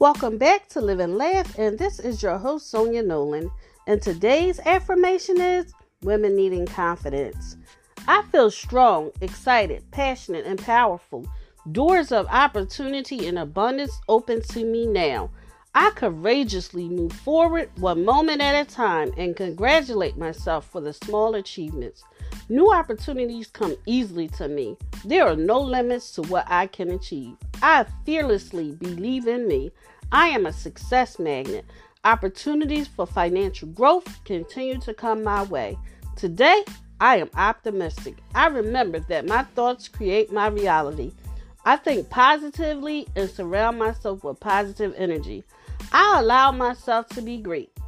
Welcome back to Live and Laugh, and this is your host, Sonia Nolan. And today's affirmation is Women Needing Confidence. I feel strong, excited, passionate, and powerful. Doors of opportunity and abundance open to me now. I courageously move forward one moment at a time and congratulate myself for the small achievements. New opportunities come easily to me. There are no limits to what I can achieve. I fearlessly believe in me. I am a success magnet. Opportunities for financial growth continue to come my way. Today, I am optimistic. I remember that my thoughts create my reality. I think positively and surround myself with positive energy. I allow myself to be great.